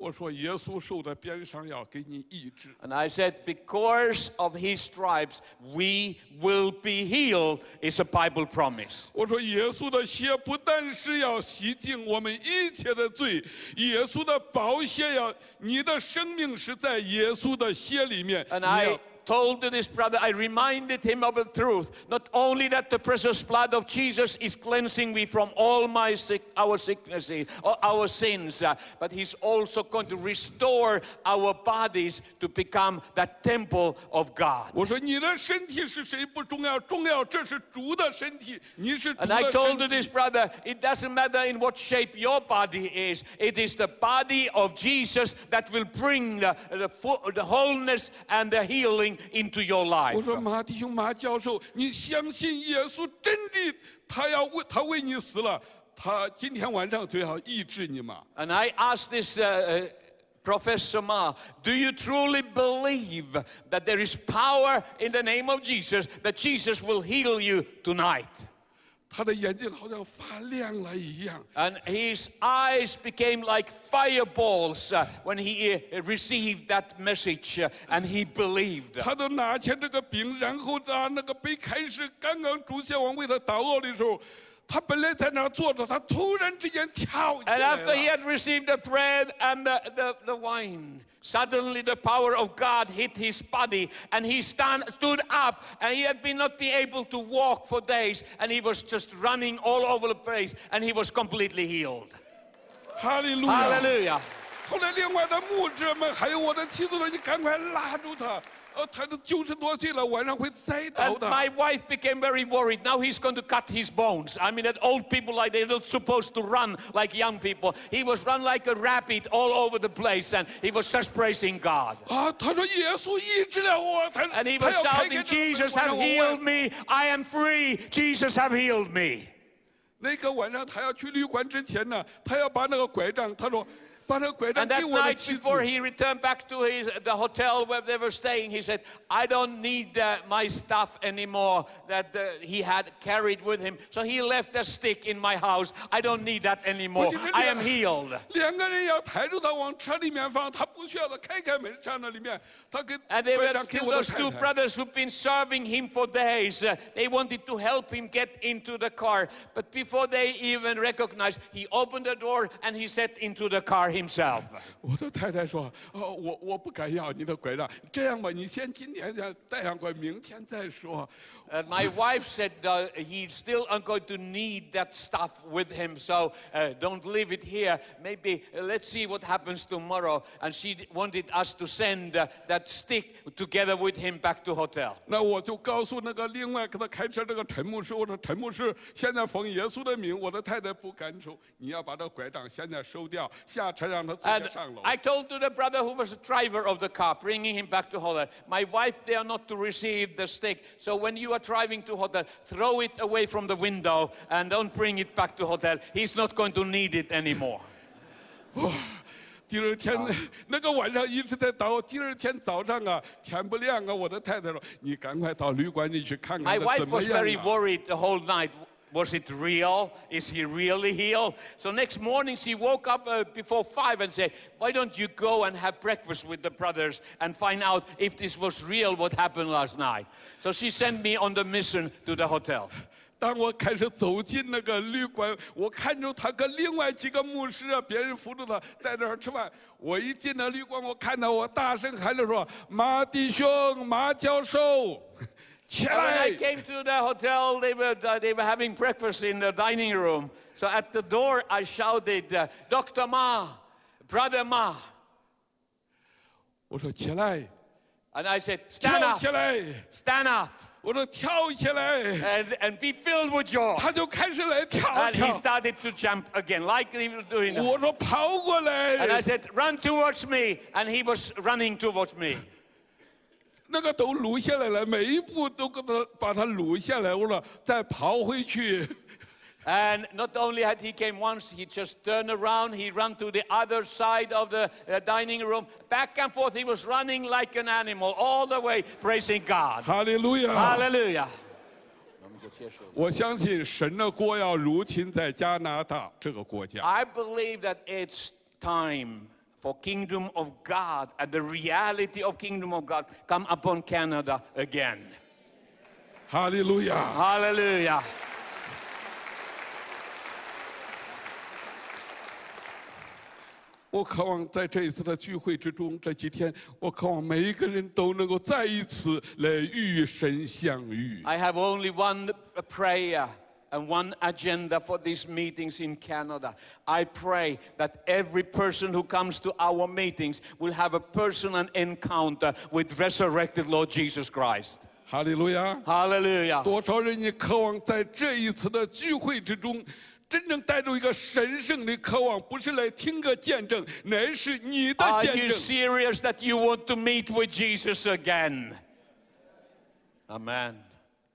我说耶稣受的鞭伤要给你医治。And I said, because of his stripes, we will be healed, is a Bible promise. 我说耶稣的血不但是要洗净我们一切的罪，耶稣的宝血要你的生命是在耶稣的血里面。And I told to this brother, I reminded him of the truth. Not only that the precious blood of Jesus is cleansing me from all my sick, our sicknesses, our sins, uh, but he's also going to restore our bodies to become that temple of God. And I told to this brother, it doesn't matter in what shape your body is, it is the body of Jesus that will bring the, the, the wholeness and the healing into your 我 life. 说马弟兄马教授，你相信耶稣真的他要为他为你死了，他今天晚上最好医治你嘛？ And I asked this uh, uh, Professor Ma, do you truly believe that there is power in the name of Jesus, that Jesus will heal you tonight? 他的眼睛好像发亮了一样。 And his eyes became like fireballs uh, when he uh, received that message uh, and he believed. 他都拿起这个饼，然后在那个杯开始，刚刚主先王为他祷告的时候， 他本来在那儿坐着，他突然之间跳起 And 来 after he 了。 had received the bread and the, the, the wine, suddenly the power of God hit his body and he stand, stood up and he had been not be able to walk for days and he was just running all over the place and he was completely healed. 哈利路亚！ Hallelujah. 后来另外的牧者们还有我的妻子说：“你赶快拉住他， 呃，他都九十多岁了，晚上会栽倒 And 的。 my wife became very worried. Now he's going to cut his bones. I mean, that old people like they're not supposed to run like young people. He was run like a rabbit all over the place, and he was just praising God. 啊，他说耶稣医治了我，他 And he 他 was 要开开 shouting, 这个 Jesus 门 have 让我 healed 问 me. I am free. Jesus have healed me. 那个晚上他要去旅馆之前呢，他要把那个拐杖，他说把那个拐杖 And 给 that 我的 night 妻子。 before he returned back to his, the hotel where they were staying, he said, I don't need uh, my stuff anymore that uh, he had carried with him. So he left the stick in my house. I don't need that anymore. 我就是 I am 两 healed. 两个人要抬着他往车里面放，他不需要的，开开门上那里面，他给 And they 拐 were 杖给 still 我的 those 太 two 太。 brothers who've been serving him for days. Uh, they wanted to help him get into the car. But before they even recognized, he opened the door and he sat into the car himself. 我的太太说：“哦，我我不敢要你的拐杖，这样吧，你先今天先带上拐，明天再说。 And my wife said uh, he still are going to need that stuff with him, so uh, don't leave it here. Maybe uh, let's see what happens tomorrow. And she d- wanted us to send uh, that stick together with him back to hotel. ”那我就告诉那个另外给他开车这个陈牧师，我说：“陈牧师，现在奉耶稣的名，我的太太不敢走，你要把这拐杖现在收掉，下车让他直 And 接上楼。” I told to the brother who was the driver of the car, bringing him back to hotel, my wife, they are not to receive the stick. So when you are driving to hotel, throw it away from the window and don't bring it back to hotel. He's not going to need it anymore. 第二天那个晚上一直在祷，第二天早上啊，天不亮啊，我的太太说：“你赶快到旅馆里去看 My 看他 wife 怎么 was very 样、啊。” worried the whole night. Was it real? Is he really healed? So next morning she woke up uh, before five and said, Why don't you go and have breakfast with the brothers and find out if this was real what happened last night? So she sent me on the mission to the hotel. 当我开始走进那个旅馆，我看着他跟另外几个牧师啊，别人扶着他在那儿吃饭。我一进那旅馆，我看到我大声喊着说：“马弟兄，马教授，起 And when I！” came to the hotel, they were, uh, they were having breakfast in the dining room. So at the door, I shouted, "Doctor Ma, Brother Ma. 我说：“起来，And I said, Stand 跳 up, 起来！” stand up, 我说：“跳起来 and, and be filled with joy.！” 他就开始来跳 And 跳 he。started to jump again, like he was doing. 我说：“跑过 And I 来！” said, Run towards me. And he was running towards me. 那个都录下来了，每一步都给他把它录下来。我说：“再跑回去。” And not only had he came once, he just turned around, he ran to the other side of the uh, dining room, back and forth. He was running like an animal all the way, praising God. 哈利路亚！ Hallelujah. 我相信神的国要入侵在加拿大这个国家。 I believe that it's time for kingdom of God and the reality of kingdom of God come upon Canada again. 哈利路亚！ Hallelujah. 我渴望在这一次的聚会之中，这几天，我渴望每一个人都能够再一次来与神相遇。 I have only one prayer and one agenda for these meetings in Canada. I pray that every person who comes to our meetings will have a personal encounter with resurrected Lord Jesus Christ. 哈利路亚！ Hallelujah. 多少人也渴望在这一次的聚会之中， 真正带着一个神圣的渴望，不是来听个见证，乃是你的 Are 见 you 证。 serious that you want to meet with Jesus again? Amen.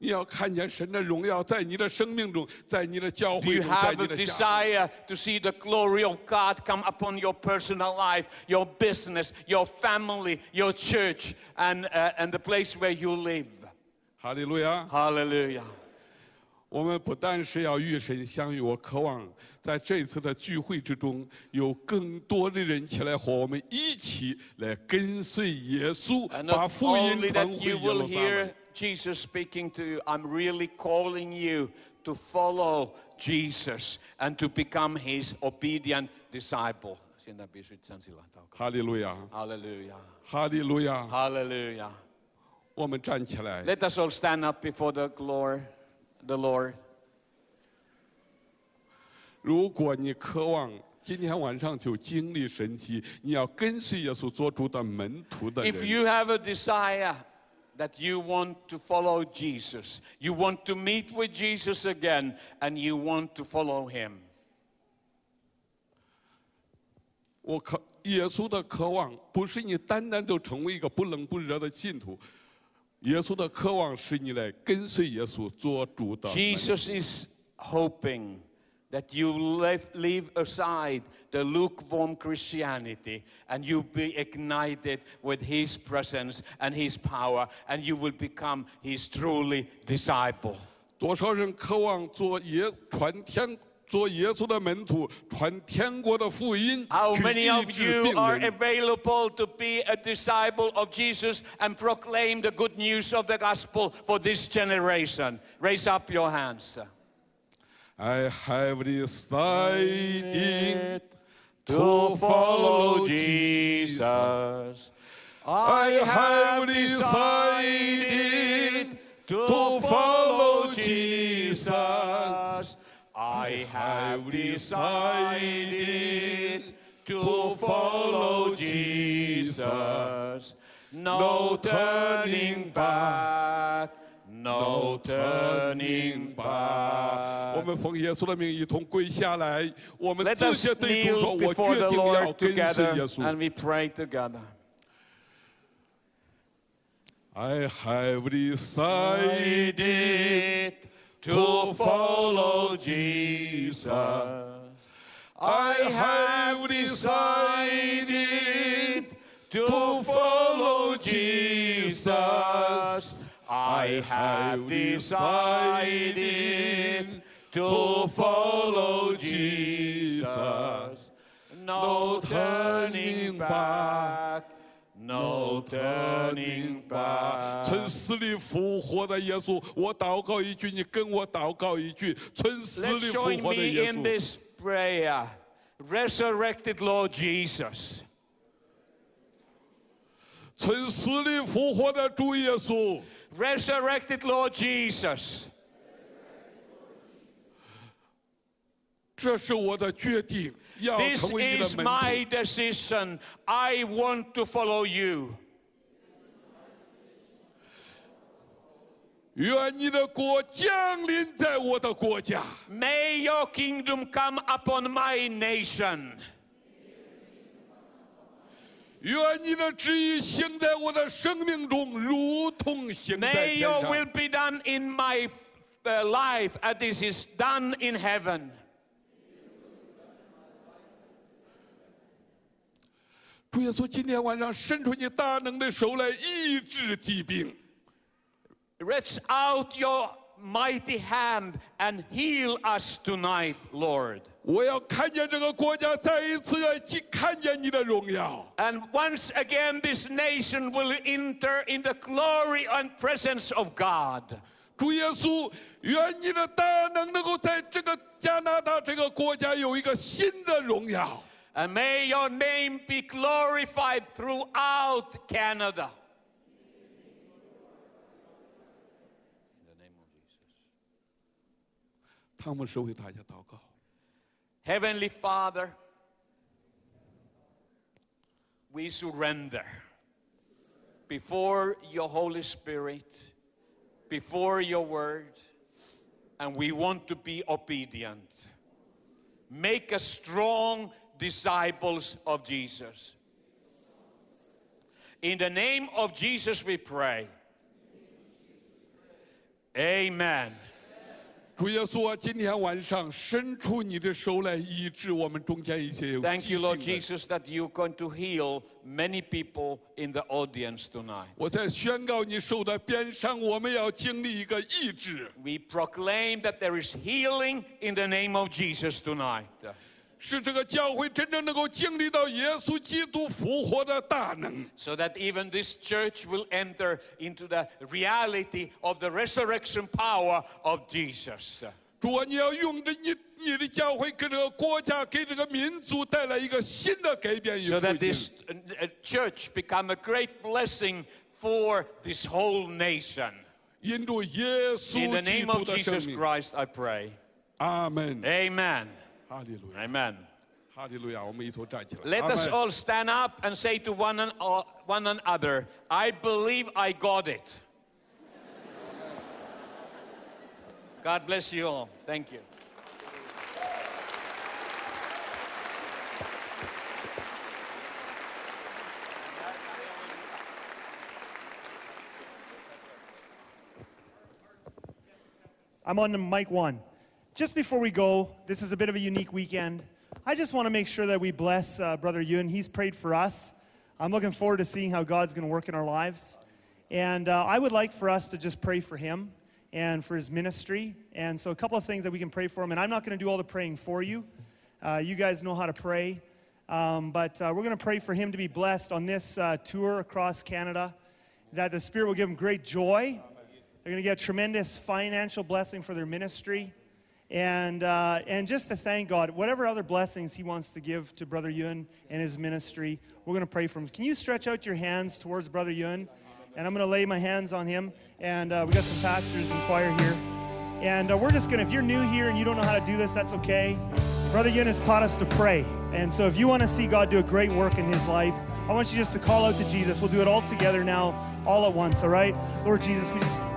你要看见神的荣耀在你的生命中，在你的教 Do 会 you 中，在 have 你 a 的家中。 desire to see the glory of God come upon your personal life, your business, your family, your church, and, uh, and the place where you live? 哈利路亚！ Hallelujah. 我们不但是要与神相遇，我渴望在这次的聚会之中，有更多的人起来和我们一起来跟随耶稣把福音传回 you 耶 will 路撒 hear 冷。Jesus speaking to you, I'm really calling you to follow Jesus and to become his obedient disciple. 现在必须站起来祷告。哈利路亚，Hallelujah. 哈利路亚！Hallelujah. 我们站起来，Let us all stand up before the glory, the Lord. 如果你渴望今天晚上就经历神迹，你要跟随耶稣做主的门徒的 If 人， you have a desire that you want to follow Jesus, you want to meet with Jesus again, and you want to follow him, 我渴耶稣的渴望不是你单单就成为一个不冷不热的信徒， 耶稣的渴望是你来跟随耶稣做主的门徒。 Jesus is hoping that you leave, leave aside the lukewarm Christianity and you be ignited with his presence and his power, and you will become his truly disciple. 多少人渴望做耶传天 做耶稣的门徒，传天国的福音， How 去 many 医 of 治 you 病 are 人。 available to be a disciple of Jesus and proclaim the good news of the gospel for this generation? Raise up your hands. I have decided To follow Jesus. I have decided to I have decided to follow Jesus. No turning back. No turning 我 back. 们奉耶稣的名一同跪下来，我们 Let 直 us 接对主说： kneel 我 before 决 the 定要 Lord 跟随 together 耶 and 稣。 we pray together. I have decided to follow Jesus. I have decided to follow Jesus. I have decided to follow Jesus. No turning back, no turning back. 从死里复活的耶稣，我祷告一句，你跟我祷告一句。从死 Let's join me in，this prayer. Resurrected Lord Jesus. 从死里复活的主耶稣，Resurrected Lord Jesus. 这是我的决定，要 This 成为你的 is 门 my 徒。 decision. I want to follow you. 愿你的国降临在我的国家， May your kingdom come upon my nation. 愿你的旨意行在我的生命中，如同行在 May 天 your 上。 will be done in my uh, life as this is done in heaven. 主耶稣，今天晚上伸出你大能的手来医治疾病。 Reach out your mighty hand and heal us tonight, Lord. 我要看见这个国家再一次要去看见你的荣耀。 And once again, this nation will enter in the glory and presence of God. 主耶稣，愿你的大能能够在这个加拿大这个国家有一个新的荣耀。 And may your name be glorified throughout Canada. In the name of Jesus. 汤姆是为大家祷告。 Heavenly Father, we surrender before your Holy Spirit, before your word, and we want to be obedient. Make us strong disciples of Jesus. In the name of Jesus, we pray. Amen. 主耶稣啊，今天晚上伸出你的手来医治我们中间一些有 Thank 疾 you, 病 Lord 的。 Jesus, that you're going to heal many people in the audience tonight. 我在宣告你手的边上，我们要经历一个医治， We proclaim that there is healing in the name of Jesus tonight. 使这个教会真正能够经历到耶稣基督复活的大能。 So that even this church will enter into the reality of the resurrection power of Jesus. 主啊，你要用着你你的教会给这个国家、给这个民族带来一个新的改变与 So 复 that 兴 this。uh, uh, church become a great blessing for this whole nation. 因着耶 In the 稣基 name 督 of 的生 Jesus 命， Christ, I pray. 阿门， Amen. Hallelujah. Amen. Hallelujah. Let us all stand up and say to one, uh, one another, I believe I got it. God bless you all. Thank you. I'm on the mic one. Just before we go, this is a bit of a unique weekend. I just want to make sure that we bless uh, Brother Yun. He's prayed for us. I'm looking forward to seeing how God's going to work in our lives. And uh, I would like for us to just pray for him and for his ministry. And so, a couple of things that we can pray for him. And I'm not going to do all the praying for you. Uh, you guys know how to pray. Um, but uh, we're going to pray for him to be blessed on this uh, tour across Canada, that the Spirit will give him great joy. They're going to get tremendous financial blessing for their ministry. And, uh, and just to thank God, whatever other blessings He wants to give to Brother Yun and his ministry, we're going to pray for him. Can you stretch out your hands towards Brother Yun? And I'm going to lay my hands on him. And uh, we got some pastors and choir here. And uh, we're just going to, if you're new here and you don't know how to do this, that's okay. Brother Yun has taught us to pray. And so if you want to see God do a great work in his life, I want you just to call out to Jesus. We'll do it all together now, all at once, all right? Lord Jesus, we just.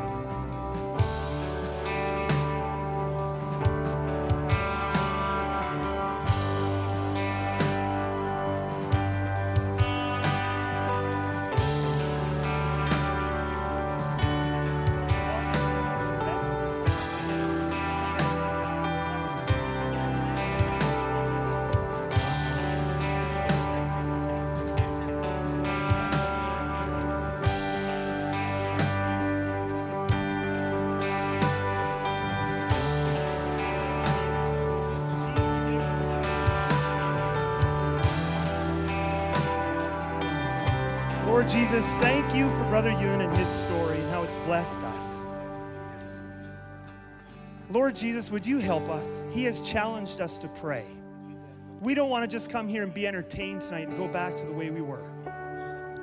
Lord Jesus, would you help us? He has challenged us to pray. We don't want to just come here and be entertained tonight and go back to the way we were.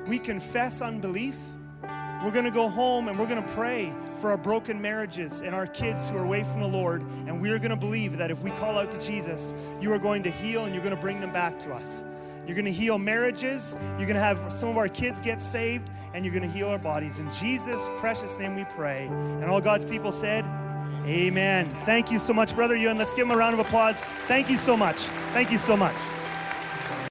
We confess unbelief. We're going to go home and we're going to pray for our broken marriages and our kids who are away from the Lord. And we're going to believe that if we call out to Jesus, you are going to heal and you're going to bring them back to us. You're going to heal marriages. You're going to have some of our kids get saved and you're going to heal our bodies. In Jesus' precious name we pray. And all God's people said, Amen. Thank you so much, Brother Yun. Let's give him a round of applause. Thank you so much. Thank you so much.